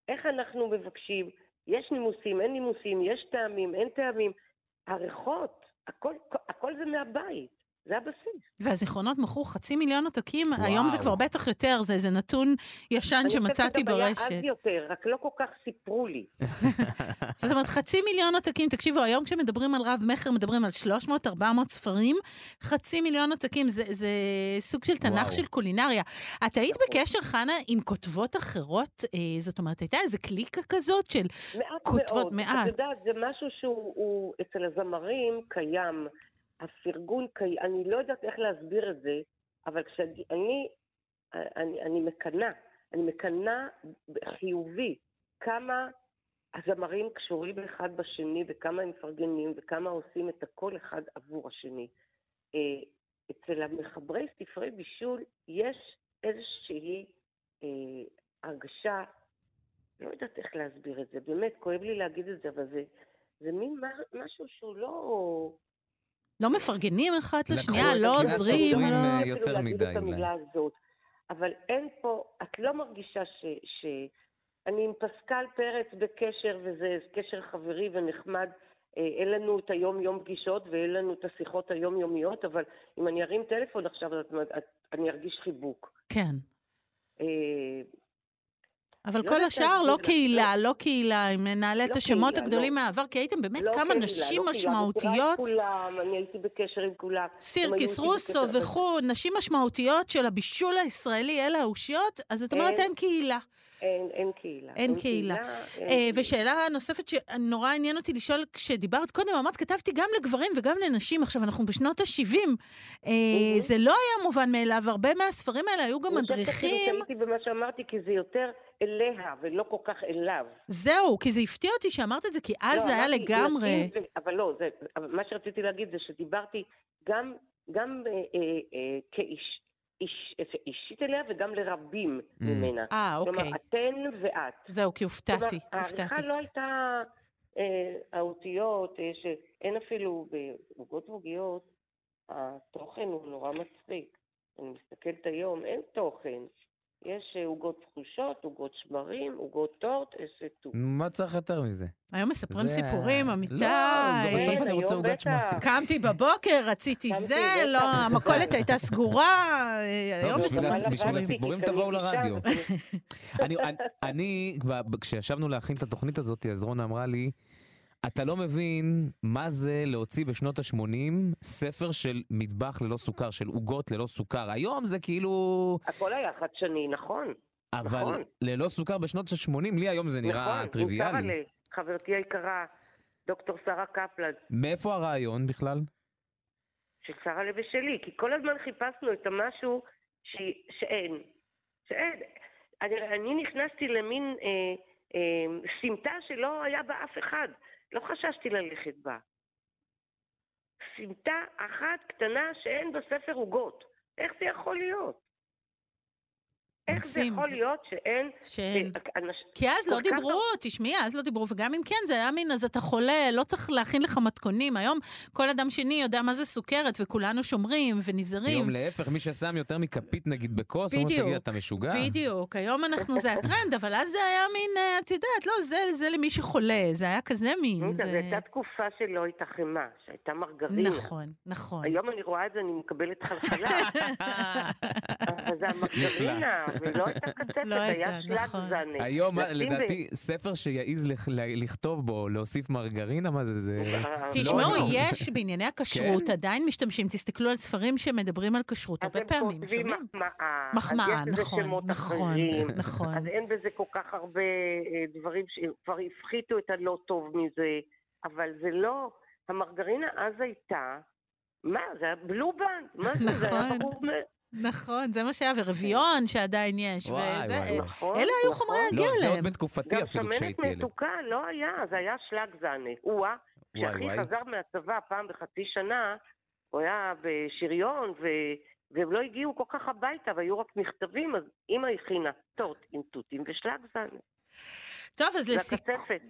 איך אנחנו מבקשים, יש נימוסים, אין נימוסים, יש טעמים, אין טעמים. הריחות, הכל, הכל זה מהבית, זה הבסיס. והזיכרונות מכרו חצי מיליון עותקים, וואו. היום זה כבר בטח יותר, זה איזה נתון ישן אני שמצאתי חושבת שגם היה ברשת. אז יותר, רק לא כל כך סיפרו לי. זאת אומרת, חצי מיליון עותקים, תקשיבו, היום כשמדברים על רב-מכר, מדברים על 300-400 ספרים, חצי מיליון עותקים, זה, זה סוג של תנ"ך וואו. של קולינריה. את היית נכון. בקשר, חנה, עם כותבות אחרות? אה, זאת אומרת, הייתה איזה קליקה כזאת של... מעט כותבות מאוד. מעט. את יודעת, זה משהו שהוא הוא, אצל הזמרים קיים. הפרגון אני לא יודעת איך להסביר את זה, אבל כשאני, אני, אני, אני מקנאה, אני מקנאה חיובי כמה הזמרים קשורים אחד בשני וכמה הם מפרגנים וכמה עושים את הכל אחד עבור השני. אה, אצל המחברי ספרי בישול יש איזושהי אה, הרגשה לא יודעת איך להסביר את זה, באמת, כואב לי להגיד את זה, אבל זה, זה מין משהו שהוא לא... לא מפרגנים אחת לקחו לשנייה, את לא עוזרים, סופרים, לא... אה, אפילו יותר מדי את המילה הזאת. אבל אין פה, את לא מרגישה ש... ש... אני עם פסקל פרץ בקשר, וזה קשר חברי ונחמד. אה, אין לנו את היום-יום פגישות ואין לנו את השיחות היומיומיות, אבל אם אני ארים טלפון עכשיו, את, את, אני ארגיש חיבוק. כן. אה, אבל לא כל השאר לא קהילה, לא קהילה, אם נעלה את לא השמות קהילה, הגדולים לא. מהעבר, כי הייתם באמת לא כמה קהילה, נשים לא קהילה, משמעותיות. אני מכירה את כולם, אני הייתי בקשר עם כולם. סירקיס, רוסו וכו', נשים משמעותיות של הבישול הישראלי, אלה האושיות, אז את אומרת אין. אין קהילה. אין, אין קהילה. אין קהילה. אין אה, קהילה. ושאלה נוספת שנורא עניין אותי לשאול, כשדיברת קודם, אמרת, כתבתי גם לגברים וגם לנשים, עכשיו אנחנו בשנות ה-70. זה לא היה מובן מאליו, הרבה מהספרים האלה היו גם אני חושבת מדריכים. טעיתי במה שאמרתי, כי זה יותר אליה ולא כל כך אליו. זהו, כי זה הפתיע אותי שאמרת את זה, כי אז לא, זה היה לגמרי... ו- אבל לא, זה, אבל מה שרציתי להגיד זה שדיברתי גם, גם אה, אה, אה, כאיש, איש, אישית אליה וגם לרבים ממנה. אה, אוקיי. כלומר, אתן ואת. זהו, כי הופתעתי, כלומר, הופתעתי. העריכה לא הייתה... אה, האותיות, אה, שאין אפילו בעוגות ועוגיות, התוכן הוא נורא מצחיק. אני מסתכלת היום, אין תוכן. יש אה, עוגות תחושות, עוגות שמרים, עוגות טורט, איזה טו. מה צריך יותר מזה? היום מספרים זה- סיפורים, לא, אמיתי. גם בסוף אני רוצה עוגת. שמרים. קמתי בבוקר, רציתי זה. לא, המכולת הייתה סגורה, אה, לא, היום מספרים הס- בשביל סיפורים. הסיפורים תבואו לרדיו. אני, כשישבנו להכין את התוכנית הזאת, אז רונה אמרה לי, אתה לא מבין מה זה להוציא בשנות ה-80 ספר של מטבח ללא סוכר, של עוגות ללא סוכר. היום זה כאילו... הכל היה חדשני, נכון. אבל נכון. ללא סוכר בשנות ה-80, לי היום זה נראה נכון, טריוויאלי. עם שרה, חברתי היקרה, דוקטור שרה קפלן, מאיפה הרעיון בכלל? של שרה לב ושלי, כי כל הזמן חיפשנו את המשהו ש... שאין. שאין. אני, אני נכנסתי למין אה, אה, סמטה שלא היה בה אף אחד. לא חששתי ללכת בה. סמטה אחת קטנה שאין בספר עוגות. איך זה יכול להיות? איך זה. יכול להיות שאין... שאין. אנש- כי אז לא דיברו, תשמעי, אז לא דיברו, וגם אם כן, זה היה מין, אז אתה חולה, לא צריך להכין לך מתכונים. היום כל אדם שני יודע מה זה סוכרת, וכולנו שומרים ונזהרים. היום להפך, מי ששם יותר מכפית נגיד בכוס, אומרים, בדיוק. תגיד, אתה משוגע? בדיוק, היום אנחנו, זה הטרנד, אבל אז זה היה מין, אה, את יודעת, לא, זה, זה למי שחולה, זה היה כזה מין. רגע, זה... זו הייתה תקופה שלא הייתה חמאה, שהייתה מרגרינה. נכון, נכון. היום אני רואה את זה, אני מקבלת חלחלה. זה המרגרינה, ולא הייתה קצפת, לא היה שלג נכון. זנה. היום, לדעתי, ספר שיעז לכתוב בו, להוסיף מרגרינה, מה זה? זה... תשמעו, לא, לא. יש בענייני הכשרות, כן? עדיין משתמשים, תסתכלו על ספרים שמדברים על כשרות, אז הרבה הם פעמים, כותבים שומעים? מחמאה, מחמאה, אז יש לזה נכון, שמות נכון, אחרים. נכון. אז אין בזה כל כך הרבה אה, דברים שכבר הפחיתו את הלא טוב מזה, אבל זה לא, המרגרינה אז הייתה, מה, זה היה בלובנד, מה זה, זה היה נכון. ברור נכון, זה מה שהיה, ורביון שעדיין יש, וואי, וזה, וואי, וואי. נכון, אלה היו נכון. חומרי לא, זה עוד הגלם. בתקופתי גם אפילו שמנת כשהייתי ילד. מתוקה לא היה, זה היה שלג. או-אה, וואי, כשאחי. חזר מהצבא פעם בחצי שנה, הוא היה בשריון, ו... והם לא הגיעו כל כך הביתה, והיו רק מכתבים, אז אמא הכינה טורט עם תותים ושלג זנה. טוב, אז לסיכ...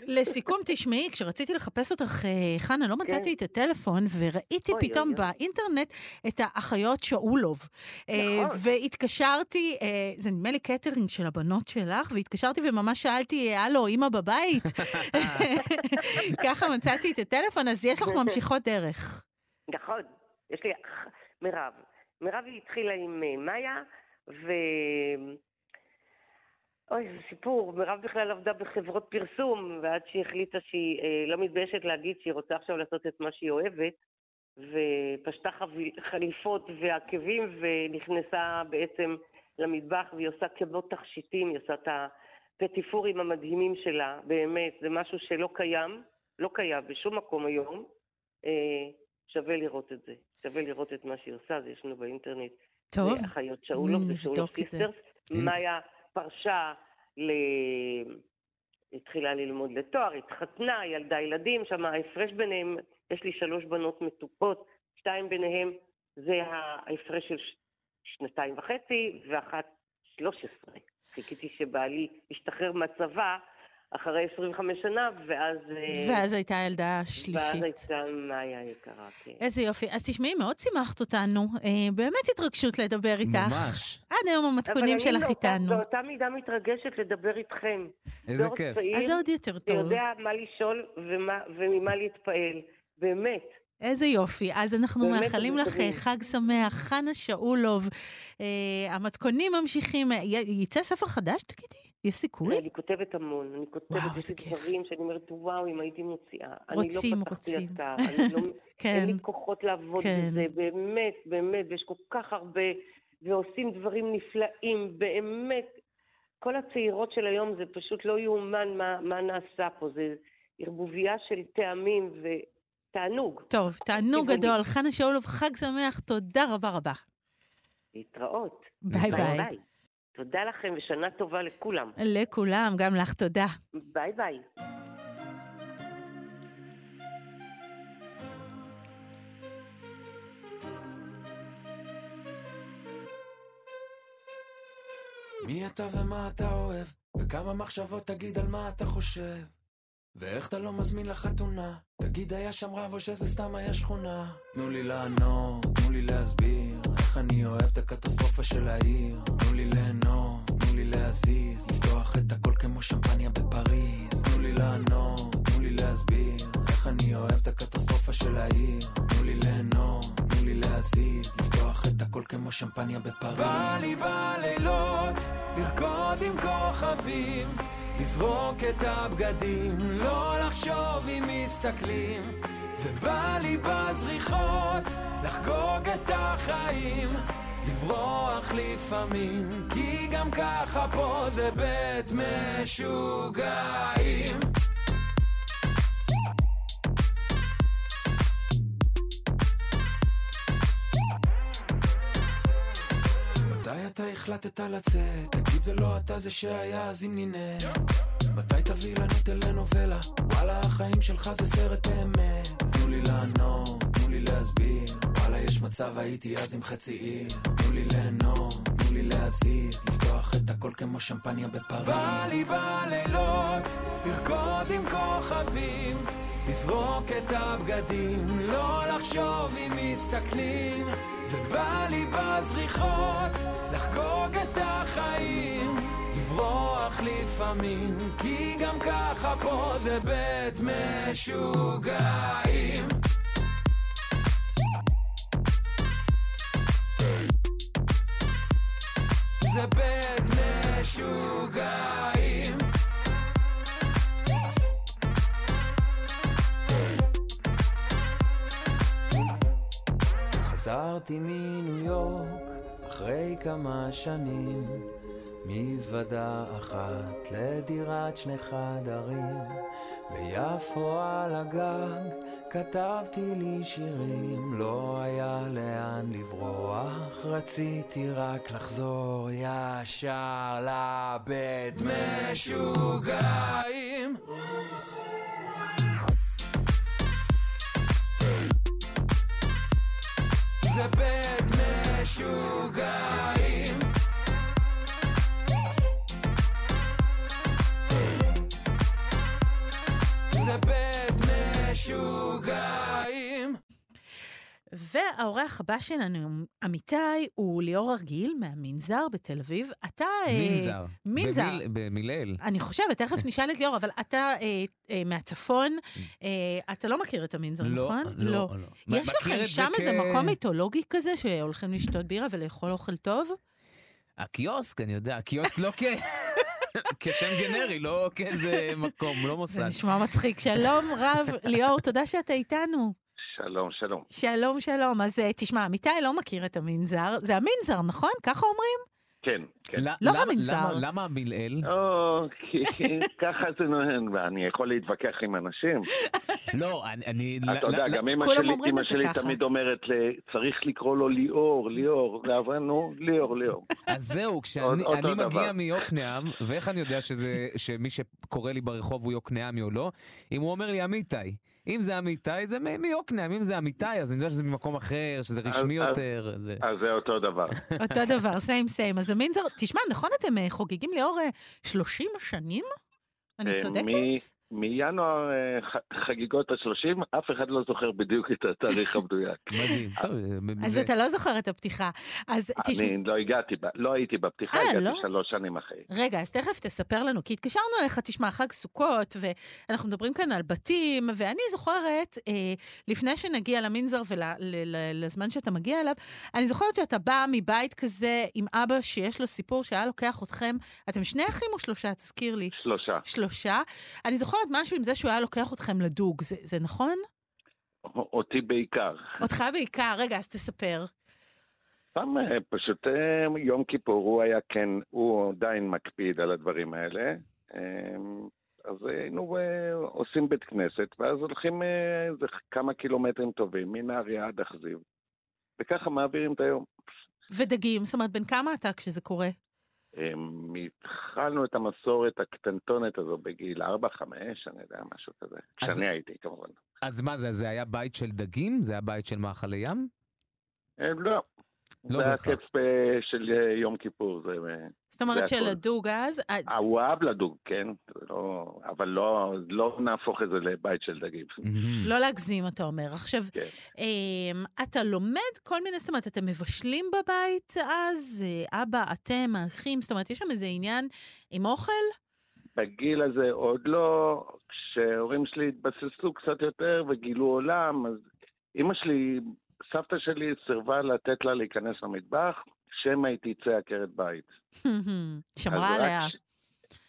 לסיכום, תשמעי, כשרציתי לחפש אותך, אה, חנה, לא מצאתי את הטלפון, וראיתי אוי, פתאום אוי, אוי. באינטרנט את האחיות שאולוב. אה, נכון. והתקשרתי, אה, זה נדמה לי קטרינג של הבנות שלך, והתקשרתי וממש שאלתי, הלו, אימא בבית? ככה מצאתי את הטלפון, אז יש לך ממשיכות דרך. נכון, יש לי מירב. מירב התחילה עם מאיה, ו... אוי, זה סיפור. מירב בכלל עבדה בחברות פרסום, ועד שהיא החליטה שהיא אה, לא מתביישת להגיד שהיא רוצה עכשיו לעשות את מה שהיא אוהבת, ופשטה חליפות ועקבים, ונכנסה בעצם למטבח, והיא עושה כמו תכשיטים, היא עושה את הפטיפורים המדהימים שלה, באמת, זה משהו שלא קיים, לא קיים בשום מקום היום. אה, שווה לראות את זה. שווה לראות את מה שהיא עושה, זה יש לנו באינטרנט. טוב, זה אחיות שאולוב, זה שאולוב נבדוק את זה. sisters. מאיה פרשה ל... התחילה ללמוד לתואר, התחתנה, ילדה ילדים, שם ההפרש ביניהם, יש לי שלוש בנות מתוקות, שתיים ביניהם זה ההפרש של ש... שנתיים וחצי, ואחת שלוש עשרה. חיכיתי שבעלי ישתחרר מהצבא אחרי 25 שנה, ואז... אה, ואז הייתה ילדה ואז שלישית. הייתה מאיה היקרה, כן. איזה יופי. אז תשמעי, מאוד שימחת אותנו. אה, באמת התרגשות לדבר איתך. ממש. עד היום המתכונים אבל אני שלך באותה- איתנו. באותה מידה מתרגשת לדבר איתכם. איזה כיף. אז זה עוד יותר טוב. שיודע מה לשאול ומה- וממה להתפעל. באמת. איזה יופי. אז אנחנו מאחלים לך. אה, חג שמח, חנה שאולוב. אה, המתכונים ממשיכים. יצא ספר חדש, תגידי? יש סיכוי? אני כותבת המון, אני כותבת, וואו, איזה כיף. דברים שאני אומרת, וואו, אם הייתי מוציאה. רוצים, אני לא רוצים. אתר, אני לא... כן. אין לי כוחות לעבוד כן. בזה, באמת, באמת, ויש כל כך הרבה, ועושים דברים נפלאים, באמת. כל הצעירות של היום, זה פשוט לא יאומן מה, מה נעשה פה, זה ערבוביה של טעמים ותענוג. טוב, תענוג. גדול. חנה שאולוב, חג שמח, תודה רבה רבה. להתראות. ביי ביי. תודה לכם ושנה טובה לכולם. לכולם, גם לך תודה. ביי ביי. מי אתה ומה אתה אוהב, וכמה מחשבות תגיד על מה אתה חושב. ואיך אתה לא מזמין לחתונה? תגיד היה שם רב או שזה סתם היה שכונה? תנו לי לענות, תנו לי להסביר איך אני אוהב את הקטסטרופה של העיר. תנו לי ליהנות, תנו לי להזיז לפתוח את הכל כמו שמפניה בפריז. תנו לי לענות, תנו לי להסביר איך אני אוהב את הקטסטרופה של העיר. תנו לי ליהנות, תנו לי להזיז לפתוח את הכל כמו שמפניה בפריז. בא לי בלילות לרקוד עם כוכבים לזרוק את הבגדים, לא לחשוב אם מסתכלים. ובא לי בזריחות לחגוג את החיים לברוח לפעמים כי גם ככה פה זה בית משוגעים אתה החלטת לצאת? תגיד זה לא אתה זה שהיה אז אם נינא מתי תביא לנו טלנובלה? וואלה החיים שלך זה סרט באמת תנו לי לענות, תנו לי להסביר. וואלה יש מצב הייתי אז עם חצי עיר. תנו לי ליהנות, תנו לי להזיז. לפתוח את הכל כמו שמפניה בפריז. בא לי בלילות לרקוד עם כוכבים לזרוק את הבגדים, לא לחשוב אם מסתכלים ובא לי בזריחות לחגוג את החיים לברוח לפעמים כי גם ככה פה זה בית משוגעים. זה בית משוגעים חזרתי מניו יורק אחרי כמה שנים מזוודה אחת לדירת שני חדרים ביפו על הגג כתבתי לי שירים לא היה לאן לברוח רציתי רק לחזור ישר לבית משוגעים זה בית והאורח הבא שלנו, אמיתי, הוא ליאור הרגיל מהמנזר בתל אביב. אתה... אה, מנזר. מנזר. במיל- במילאל. אני חושבת, תכף נשאל את ליאור, אבל אתה אה, אה, מהצפון, אה, אתה לא מכיר את המנזר, לא, נכון? לא, לא. יש מכיר לכם זה שם כ- איזה מקום מיתולוגי כזה, שהולכים לשתות בירה ולאכול אוכל טוב? הקיוסק, אני יודע, הקיוסק לא כ... כשם גנרי, לא כאיזה מקום, לא זה מוסד. נשמע מצחיק. שלום רב, ליאור, תודה שאתה איתנו. שלום, שלום. שלום, שלום. אז אה, תשמע, אמיתי לא מכיר את המנזר. זה המנזר, נכון? ככה אומרים? כן, כן. לא למה- המנזר. למה- המילאל? או, כי ככה זה נוהג, ואני יכול להתווכח עם אנשים. לא, אני... אני- אתה יודע, גם אמא שלי. תמיד אומרת, צריך לקרוא לו ליאור, ליאור. אבל נו, ליאור, ליאור. אז זהו, כשאני מגיע. מיוקנעם, ואיך אני יודע שמי שקורא לי ברחוב הוא יוקנעמי או לא? אם הוא אומר לי אמיתי. אם זה אמיתי, זה מיוקנעם, אם זה אמיתי, אז אני יודע שזה ממקום אחר, שזה רשמי אז- יותר. זה... אז זה אותו דבר. אותו דבר, סיים סיים. אז המנזר, תשמע, נכון אתם אה, חוגגים ליאור אה, 30 שנים? אני אה, צודקת? מינואר אה, חגיגות ה-30, אף אחד לא זוכר בדיוק את התאריך המדויק. מדהים. טוב, אז זה- אתה לא זוכר את הפתיחה. אז תשמע, אני לא הגעתי, לא הייתי בפתיחה, אה, הגעתי לא? שלוש שנים אחרי. רגע, אז תכף תספר לנו, כי התקשרנו אליך, תשמע, חג סוכות, ואנחנו מדברים כאן על בתים, ואני זוכרת, אה, לפני שנגיע למנזר ולזמן שאתה מגיע אליו, אני זוכרת שאתה בא מבית כזה עם אבא שיש לו סיפור שהיה לוקח אתכם, אתם שני אחים או שלושה? תזכיר לי. שלושה. שלושה. אני זוכרת משהו עם זה שהוא היה לוקח אתכם לדוג, זה, זה נכון? אותי בעיקר. אותך בעיקר, רגע, אז תספר. פעם אה, פשוט אה, יום כיפור הוא היה כן, הוא עדיין מקפיד על הדברים האלה. אה, אז היינו אה, עושים בית כנסת, ואז הולכים איזה כמה קילומטרים טובים, מנהריה עד אכזיב. וככה מעבירים את היום. ודגים, זאת אומרת, בן כמה אתה כשזה קורה? אה, התחלנו את המסורת הקטנטונת הזו בגיל 4-5, אני יודע, משהו כזה. אז- כשאני הייתי, כמובן. אז מה זה, זה היה בית של דגים? זה היה בית של מאכלי ים? אה, לא, לא זה. הקץ ב- של אה, יום כיפור, זה... אה, זאת אומרת. שלדוג אז, אה, הוא אהב לדוג, כן, לא, אבל לא, לא נהפוך את זה לבית של דגים. לא להגזים, אתה אומר. עכשיו, כן. אמ, אתה לומד כל מיני, זאת אומרת, אתם מבשלים בבית אז? אה, אבא, אתם, האחים, זאת אומרת, יש שם איזה עניין עם אוכל? בגיל הזה עוד לא, כשההורים שלי התבססו קצת יותר וגילו עולם, אז אימא שלי, סבתא שלי סירבה לתת לה להיכנס למטבח, שמא היא תצא עקרת בית. שמרה עליה. ש-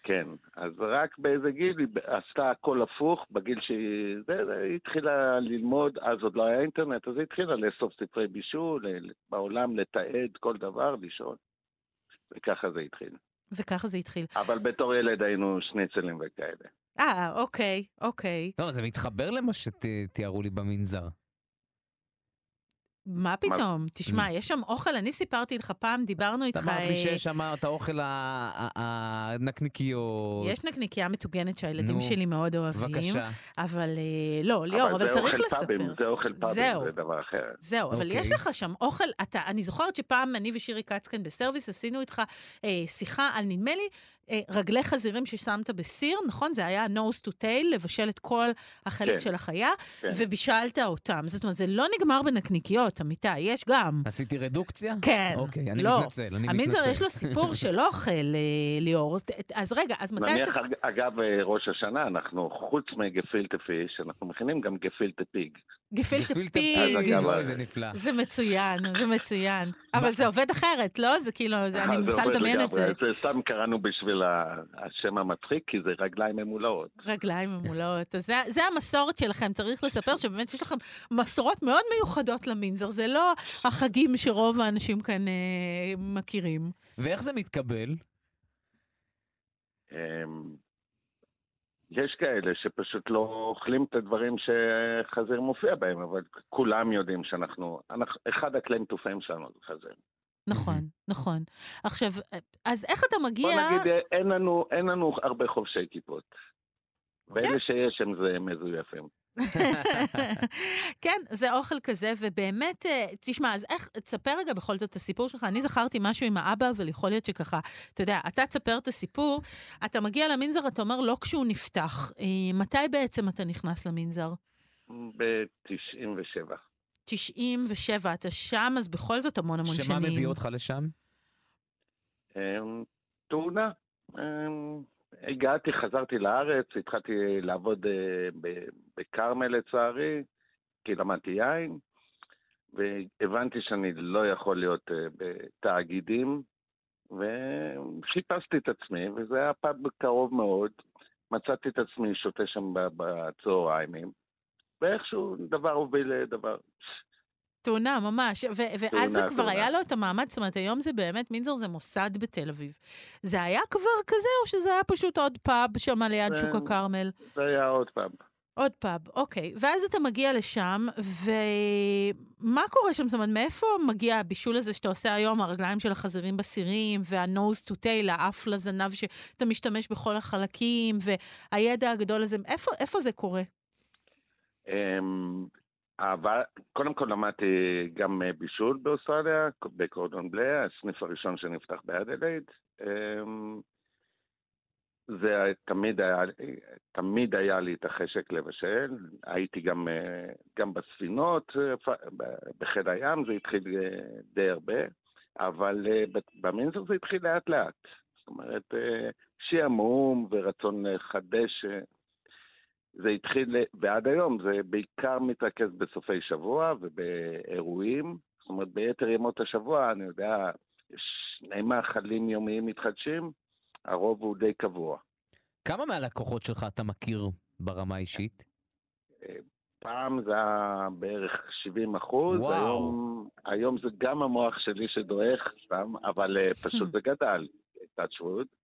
כן, אז רק באיזה גיל היא עשתה הכל הפוך, בגיל שהיא זה, זה, היא התחילה ללמוד, אז עוד לא היה אינטרנט, אז היא התחילה לאסוף ספרי בישול, בעולם לתעד כל דבר, לשאול. וככה זה התחיל. וככה זה התחיל. אבל בתור ילד היינו שניצלים וכאלה. אה, אוקיי, אוקיי. לא, זה מתחבר למה שתיארו לי במנזר. מה פתאום? תשמע, יש שם אוכל, אני סיפרתי לך פעם, דיברנו איתך... אמרת לי אה, שיש שם את האוכל הנקניקיות. יש נקניקייה מטוגנת שהילדים נו, שלי מאוד אוהבים. בבקשה. אבל אה, לא, ליאור, אבל זה צריך אוכל לספר. פאבים, זה אוכל פאבים, זהו. זה דבר אחר. זהו, אבל אוקיי. יש לך שם אוכל, אתה, אני זוכרת שפעם אני ושירי כצקן בסרוויס עשינו איתך אה, שיחה על, נדמה לי, רגלי חזירים ששמת בסיר, נכון? זה היה nose to tail, לבשל את כל החלק כן. של החיה, כן. ובישלת אותם. זאת אומרת, זה לא נגמר בנקניקיות, אמיתי, יש גם. עשיתי רדוקציה? כן. אוקיי, אני לא. מתנצל, אני מתנצל. המינזר יש לו סיפור של אוכל, אה, ליאור. אז רגע, אז מתי נניח, אתה... אג- אגב, אה, ראש השנה, אנחנו, חוץ מגפילטה פיש, אנחנו מכינים גם גפילטה פיג. גפילטה פיג. אז פיג, אגב, אוי, זה נפלא. זה מצוין, זה מצוין. אבל זה עובד אחרת, לא? זה כאילו, אני אה, מנסה לדמיין את זה. זה סתם קראנו בשביל ה- השם המצחיק, כי זה רגליים ממולאות. רגליים ממולאות. אז זה, זה המסורת שלכם, צריך לספר שבאמת יש לכם מסורות מאוד מיוחדות למינזר, זה לא החגים שרוב האנשים כאן אה, מכירים. ואיך זה מתקבל? אמ, יש כאלה שפשוט לא אוכלים את הדברים שחזיר מופיע בהם, אבל כולם יודעים שאנחנו, אנחנו אחד הכלים טופאים שלנו זה חזיר. נכון, נכון. עכשיו, אז איך אתה בוא מגיע... נגיד, אה, אין לנו, אין לנו הרבה חובשי כיפות. כן. ואלה שיש הם זה מזויפים. כן, זה אוכל כזה, ובאמת, אה, תשמע, אז איך, תספר רגע בכל זאת את הסיפור שלך. אני זכרתי משהו עם האבא, אבל יכול להיות שככה, אתה יודע, אתה תספר את הסיפור, אתה מגיע למנזר, אתה אומר לא כשהוא נפתח. אה, מתי בעצם אתה נכנס למנזר? ב-97. 97, אתה שם, אז בכל זאת המון המון שמה שנים. מביא אותך לשם? אמ, תאונה. אמ, הגעתי, חזרתי לארץ, התחלתי לעבוד אה, בכרמל לצערי, כי למדתי יין, והבנתי שאני לא יכול להיות אה, בתאגידים, וחיפשתי את עצמי, וזה היה פאב קרוב מאוד. מצאתי את עצמי שותה שם בצהריים, ואיכשהו דבר הוביל לדבר. תאונה, ממש. ו- ואז זה תאונה, כבר תאונה. היה לו את המעמד, זאת אומרת, היום זה באמת, מינזר זה מוסד בתל אביב. זה היה כבר כזה, או שזה היה פשוט עוד פאב שם ליד זה- שוק הכרמל? זה היה עוד פאב. עוד פאב, אוקיי. ואז אתה מגיע לשם, ומה קורה שם? זאת אומרת, מאיפה מגיע הבישול הזה שאתה עושה היום, הרגליים של החזירים בסירים, וה-nose to tail, האף לזנב שאתה משתמש בכל החלקים, והידע הגדול הזה, איפה, איפה זה קורה? אמ, אבל קודם כל למדתי גם אה, בישול באוסטרליה, בקורדון בלה, הסניף הראשון שנפתח באדלייד. אמ, זה תמיד היה, תמיד היה לי את החשק לבשל, הייתי גם, אה, גם בספינות, בחיל הים, זה התחיל אה, די הרבה, אבל ב- במנזר זה התחיל לאט לאט. זאת אומרת, שעמום ורצון לחדש זה התחיל, ועד היום זה בעיקר מתרכז בסופי שבוע ובאירועים. זאת אומרת, ביתר ימות השבוע, אני יודע, שני מאכלים יומיים מתחדשים, הרוב הוא די קבוע. כמה מהלקוחות שלך אתה מכיר ברמה האישית? פעם זה היה בערך 70 אחוז. היום, היום זה גם המוח שלי שדועך סתם, אבל אה, פשוט זה גדל, wood.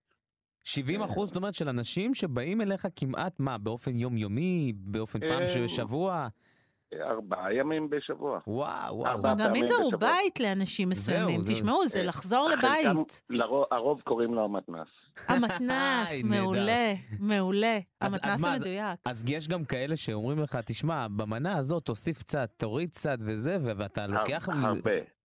70 אחוז, זאת אומרת, של אנשים שבאים אליך כמעט, מה, באופן יומיומי, באופן פעם אה, בשבוע? ארבעה ימים בשבוע. וואו, וואו. ארבע גם מינזר הוא. בית לאנשים מסוימים. תשמעו, זה אה, לחזור חלקם- לבית. לרוב, הרוב קוראים לו המתנ"ס. המתנ"ס. מעולה, מעולה. המתנ"ס המדויק. אז יש גם כאלה שאומרים לך, תשמע, במנה הזאת תוסיף קצת, תוריד קצת וזה, ואתה לוקח... הרבה.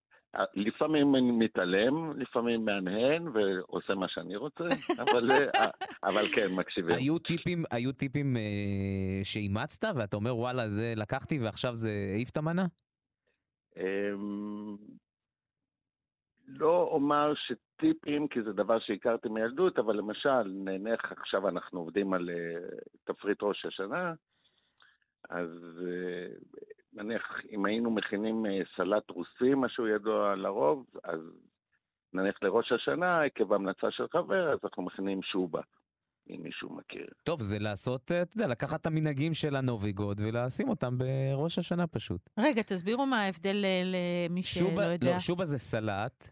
לפעמים אני מתעלם, לפעמים מהנהן ועושה מה שאני רוצה, אבל, אה, אבל כן, מקשיבים. היו טיפים, היו טיפים אה, שאימצת ואתה אומר וואלה זה לקחתי ועכשיו זה העיף את המנה? אמ, לא אומר שטיפים, כי זה דבר שהכרתי מילדות, אבל למשל, נניח עכשיו אנחנו עובדים על אה, תפריט ראש השנה, אז אה, נניח אם היינו מכינים אה, סלט רוסי, משהו ידוע לרוב, אז נניח לראש השנה, עקב המלצה של חבר, אז אנחנו מכינים שובה, אם מישהו מכיר. טוב, זה לעשות, אה, אתה יודע, לקחת את המנהגים של הנוביגוד ולשים אותם בראש השנה פשוט. רגע, תסבירו מה ההבדל ל- למי שלא שובה, יודע. לא, שובה זה סלט.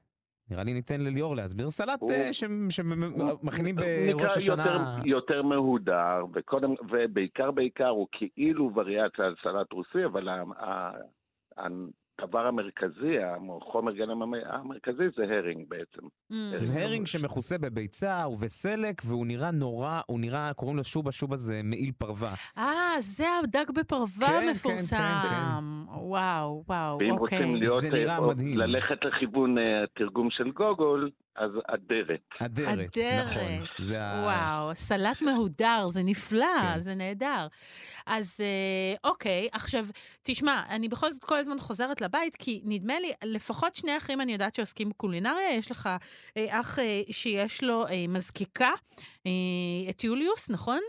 נראה לי ניתן לליאור להסביר סלט אה, שמכינים בראש השנה. יותר, יותר מהודר, וקודם, ובעיקר בעיקר הוא כאילו וריאציה על סלט רוסי, אבל הדבר המרכזי, החומר גלם המ- המרכזי זה הרינג בעצם. Mm. זה הרינג שמכוסה בביצה ובסלק, והוא נראה נורא, הוא נראה, קוראים לו שובה, שובה זה מעיל פרווה. אה, זה הדג בפרווה כן, כן, המפורסם. כן, וואו, וואו, ואם אוקיי. רוצים להיות, זה נראה אה, מדהים. ללכת לכיוון אה, התרגום של גוגול, אז אדרת. אדרת. נכון. זה ה... וואו, סלט מהודר, זה נפלא, כן. זה נהדר. אז אה, אוקיי, עכשיו, תשמע, אני בכל זאת כל הזמן חוזרת לבית, כי נדמה לי, לפחות שני אחים אני יודעת שעוסקים בקולינריה, יש לך אה, אח אה, שיש לו אה, מזקיקה, אה, את יוליוס, נכון?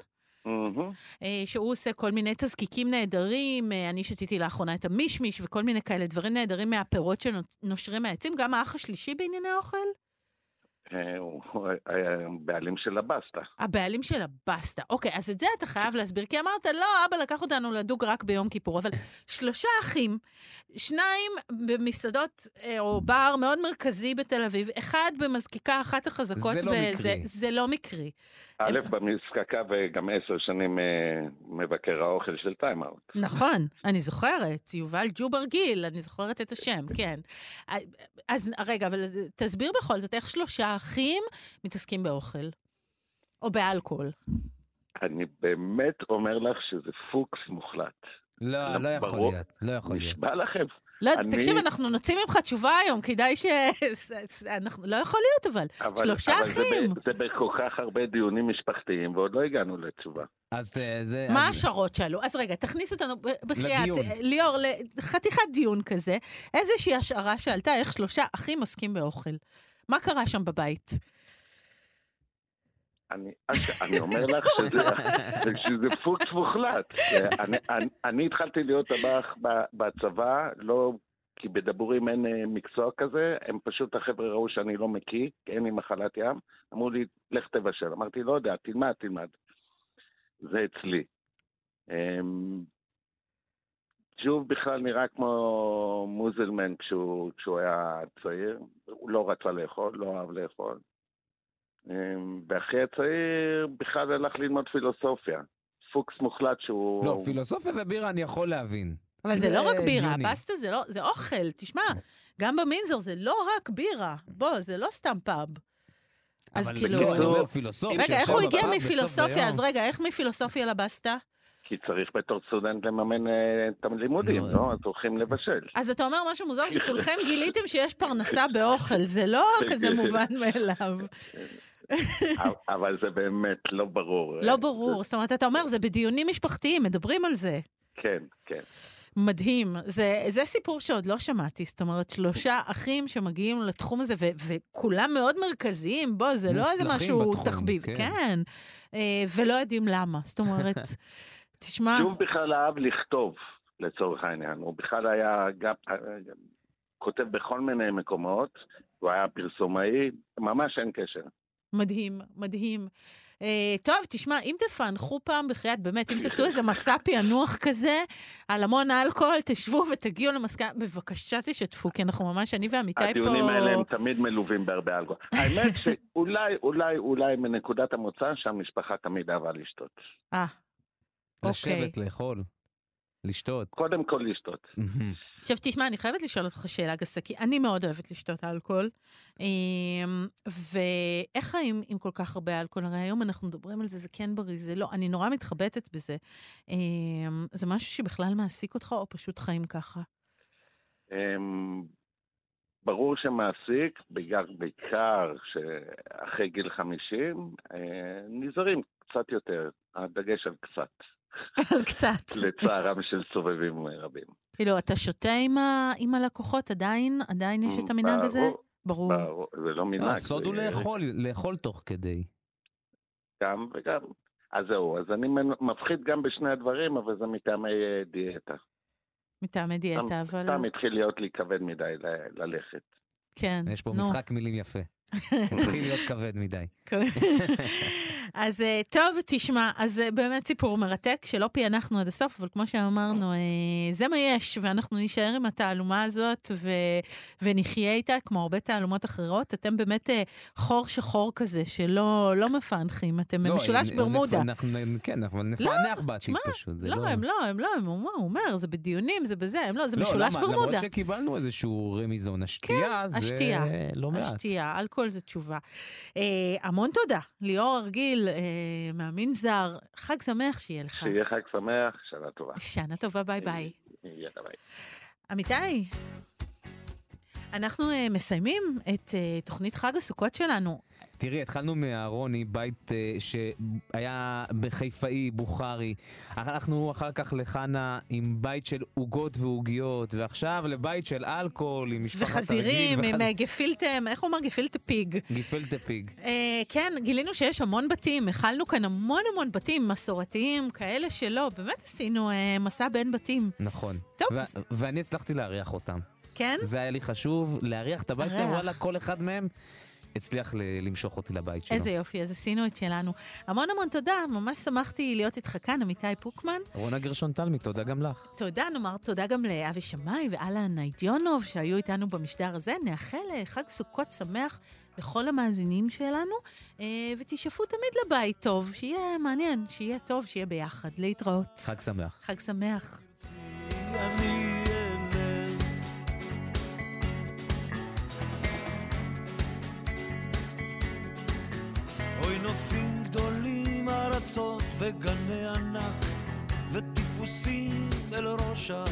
אה, שהוא עושה כל מיני תזקיקים נהדרים, אני שתיתי לאחרונה את המישמיש וכל מיני כאלה דברים נהדרים מהפירות שנושרים מהעצים, גם האח השלישי בענייני אוכל? הוא היה בעלים של הבסטה. הבעלים של הבסטה. אוקיי, אז את זה אתה חייב להסביר, כי אמרת, לא, אבא לקח אותנו לדוג רק ביום כיפור, אבל שלושה אחים, שניים במסעדות אה, או בר מאוד מרכזי בתל אביב, אחד במזקיקה, אחת החזקות. זה לא מקרי. זה לא מקרי. א', במזקקה וגם עשר שנים אה, מבקר האוכל של Time Out. נכון, אני זוכרת, יובל ג'ובר גיל, אני זוכרת את השם, כן. אז רגע, אבל תסביר בכל זאת, איך שלושה אחים מתעסקים באוכל? או באלכוהול. אני באמת אומר לך שזה פוקס מוחלט. לא, לא יכול. להיות, לא יכול להיות. נשבע לכם. לא, אני- תקשיב, אנחנו נוציא ממך תשובה היום, כדאי ש... אנחנו... לא יכול להיות, אבל. אבל, שלושה אבל זה אחים. ב- זה בכל כך הרבה דיונים משפחתיים, ועוד לא הגענו לתשובה. אז אה, זה... מה אז- השערות שאלו? אז רגע, תכניס אותנו בחייאת, ליאור, לחתיכת דיון כזה. איזושהי השערה שעלתה, איך שלושה אחים עוסקים באוכל. מה קרה שם בבית? אני, אני אומר לך שזה, שזה פוקס מוחלט. אני, אני, אני התחלתי להיות טבח בצבא, לא... כי בדבורים אין אה, מקצוע כזה, הם פשוט, החבר'ה ראו שאני לא מקיא, כי אין לי מחלת ים, אמרו לי, לך תבשל. אמרתי, לא יודע, תלמד, תלמד. זה אצלי. אמ, ג'וב בכלל נראה כמו מוזלמן כשהוא, כשהוא היה צעיר, הוא לא רצה לאכול, לא אהב לאכול. אמ, ואחי הצעיר בכלל הלך ללמוד פילוסופיה. פוקס מוחלט שהוא... לא, פילוסופיה ובירה אני יכול להבין. אבל זה לא רק בירה, הגיוני. בסטה זה לא, זה אוכל, תשמע, גם במינזר זה לא רק בירה. בוא, זה לא סתם פאב. אז אבל כאילו... לא, אני אומר פילוסופיה. רגע, איך הוא הגיע מפילוסופיה? אז רגע, איך מפילוסופיה לבסטה? כי צריך בתור סטודנט לממן אה, את הלימודים, לא. לא? אז הולכים לבשל. אז אתה אומר משהו מוזר, שכולכם גיליתם שיש פרנסה באוכל, זה לא כזה מובן מאליו. אבל זה באמת לא ברור. לא ברור, זאת אומרת, אתה אומר, זה בדיונים משפחתיים, מדברים על זה. כן, כן. מדהים. זה, זה סיפור שעוד לא שמעתי. זאת אומרת, שלושה אחים שמגיעים לתחום הזה, ו- וכולם מאוד מרכזיים, בוא, זה לא איזה משהו בתחום, תחביב. כן. כן. אה, ולא יודעים למה. זאת אומרת, תשמע, ג'וב בכלל אהב לכתוב, לצורך העניין. הוא בכלל היה גם... אה, כותב בכל מיני מקומות, הוא היה פרסומאי, ממש אין קשר. מדהים, מדהים. Uh, טוב, תשמע, אם תפענחו פעם בחייאת, באמת, אם תעשו איזה מסע פענוח כזה, על המון אלכוהול, תשבו ותגיעו למסקנה, בבקשה תשתפו, כי אנחנו ממש, אני ועמיתי פה... הדיונים האלה הם תמיד מלווים בהרבה אלכוהול. האמת שאולי, אולי, אולי מנקודת המוצא שהמשפחה תמיד אהבה לשתות. אה, אוקיי. לשבת, לאכול, לשתות. קודם כל לשתות. עכשיו תשמע, אני חייבת לשאול אותך שאלה גסה, כי אני מאוד אוהבת לשתות אלכוהול. אמ, ואיך חיים עם כל כך הרבה אלכוהול? הרי היום אנחנו מדברים על זה, זה כן בריא, זה לא. אני נורא מתחבטת בזה. אמ, זה משהו שבכלל מעסיק אותך, או פשוט חיים ככה? אמ, ברור שמעסיק, בעיקר, בעיקר שאחרי גיל 50, אה, נזהרים קצת יותר, הדגש על קצת, קצת. לצערם של סובבים רבים. כאילו, אתה שותה עם ה- עם הלקוחות עדיין? עדיין יש את המנהג הזה? ברור, ברור. זה לא מנהג. הסוד הוא לאכול, לאכול תוך כדי. גם וגם. אז זהו, אז אני מפחית גם בשני הדברים, אבל זה מטעמי אה, דיאטה. מטעמי דיאטה, אבל... סתם התחיל להיות לי כבד מדי ל- ללכת. כן. יש פה נו. משחק מילים יפה. הוא התחיל להיות כבד מדי. כן. אז אה, טוב, תשמע, אז אה, באמת סיפור מרתק, שלא פענחנו עד הסוף, אבל כמו שאמרנו, אה, זה מה יש, ואנחנו נישאר עם התעלומה הזאת ו- ונחיה איתה, כמו הרבה תעלומות אחרות. אתם באמת חור שחור כזה, שלא לא מפענחים, אתם לא, משולש נ- ברמודה. נפ- אנחנו, כן, אנחנו נפענח בעתיד תשמע, פשוט. זה לא, הם לא, הם לא, הם הוא הוא אומר, זה בדיונים, זה בזה, הם לא, זה לא, משולש למה? ברמודה. למרות שקיבלנו איזשהו רמיזון, השתייה זה השתייה, לא מעט. השתייה, אלכוהול זה תשובה. אה, המון תודה, ליאור ארגיל, אה, מהמנזר, חג שמח שיהיה לך. שיהיה חג שמח, שנה טובה. שנה טובה, ביי ביי. יאללה ביי. אמיתי, אנחנו אה, מסיימים את אה, תוכנית חג הסוכות שלנו. תראי, התחלנו מהרוני, בית אה, שהיה בחיפאי, בוכרי. הלכנו אחר כך לחנה עם בית של עוגות ועוגיות, ועכשיו לבית של אלכוהול עם משפחת וחזירים הרגיל עם אה, גפילטם, איך הוא אמר? גפילטה פיג. גפילטה פיג. אה, כן, גילינו שיש המון בתים, הכלנו כאן המון המון בתים מסורתיים, כאלה שלא, באמת עשינו אה, מסע בין בתים. נכון. טוב, ו- ואני הצלחתי לארח אותם. כן? זה היה לי חשוב, לארח את הבית שלהם. וואלה, כל אחד מהם הצליח ל- למשוך אותי לבית שלו. איזה יופי, אז עשינו את שלנו. המון המון תודה, ממש שמחתי להיות איתך כאן, עמיתי פוקמן. רונה גרשון תלמי, תודה גם לך. תודה, נאמר תודה גם לאבי שמאי ואלן ניידיונוב שהיו איתנו במשדר הזה. נאחל אה, חג סוכות שמח לכל המאזינים שלנו, אה, ותשאפו תמיד לבית טוב, שיהיה מעניין, שיהיה טוב, שיהיה ביחד. להתראות. חג שמח. חג שמח. אוי נופים גדולים ארצות וגני ענק וטיפוסים אל ראש ההר.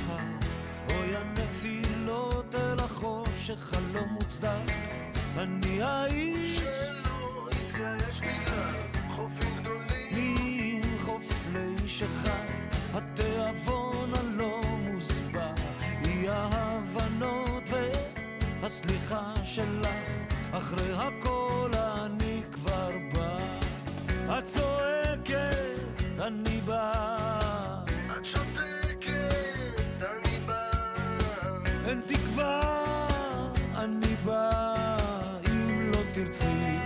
אוי הנפילות אל החושך חלום מוצדק אני האיש שלא התייאש בגלל חופים גדולים מחופלי שחר התיאבון הלא מוסבר היא ההבנות והסליחה שלך. אחרי הכל אני כבר בא את צועקת אני בא. את שותקת אני בא. אין תקווה אני בא אם לא תרצי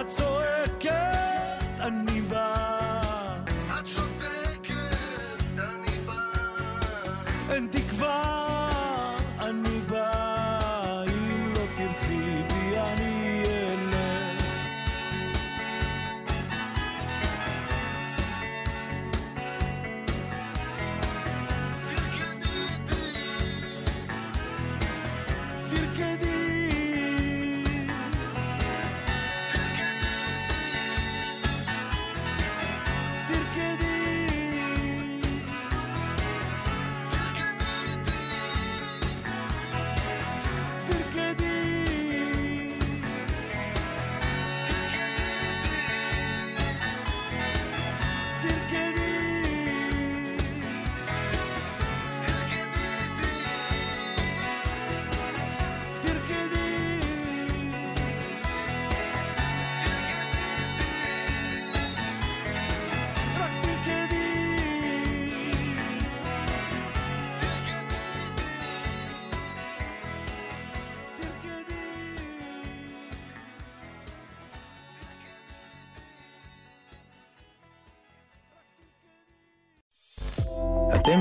את צועקת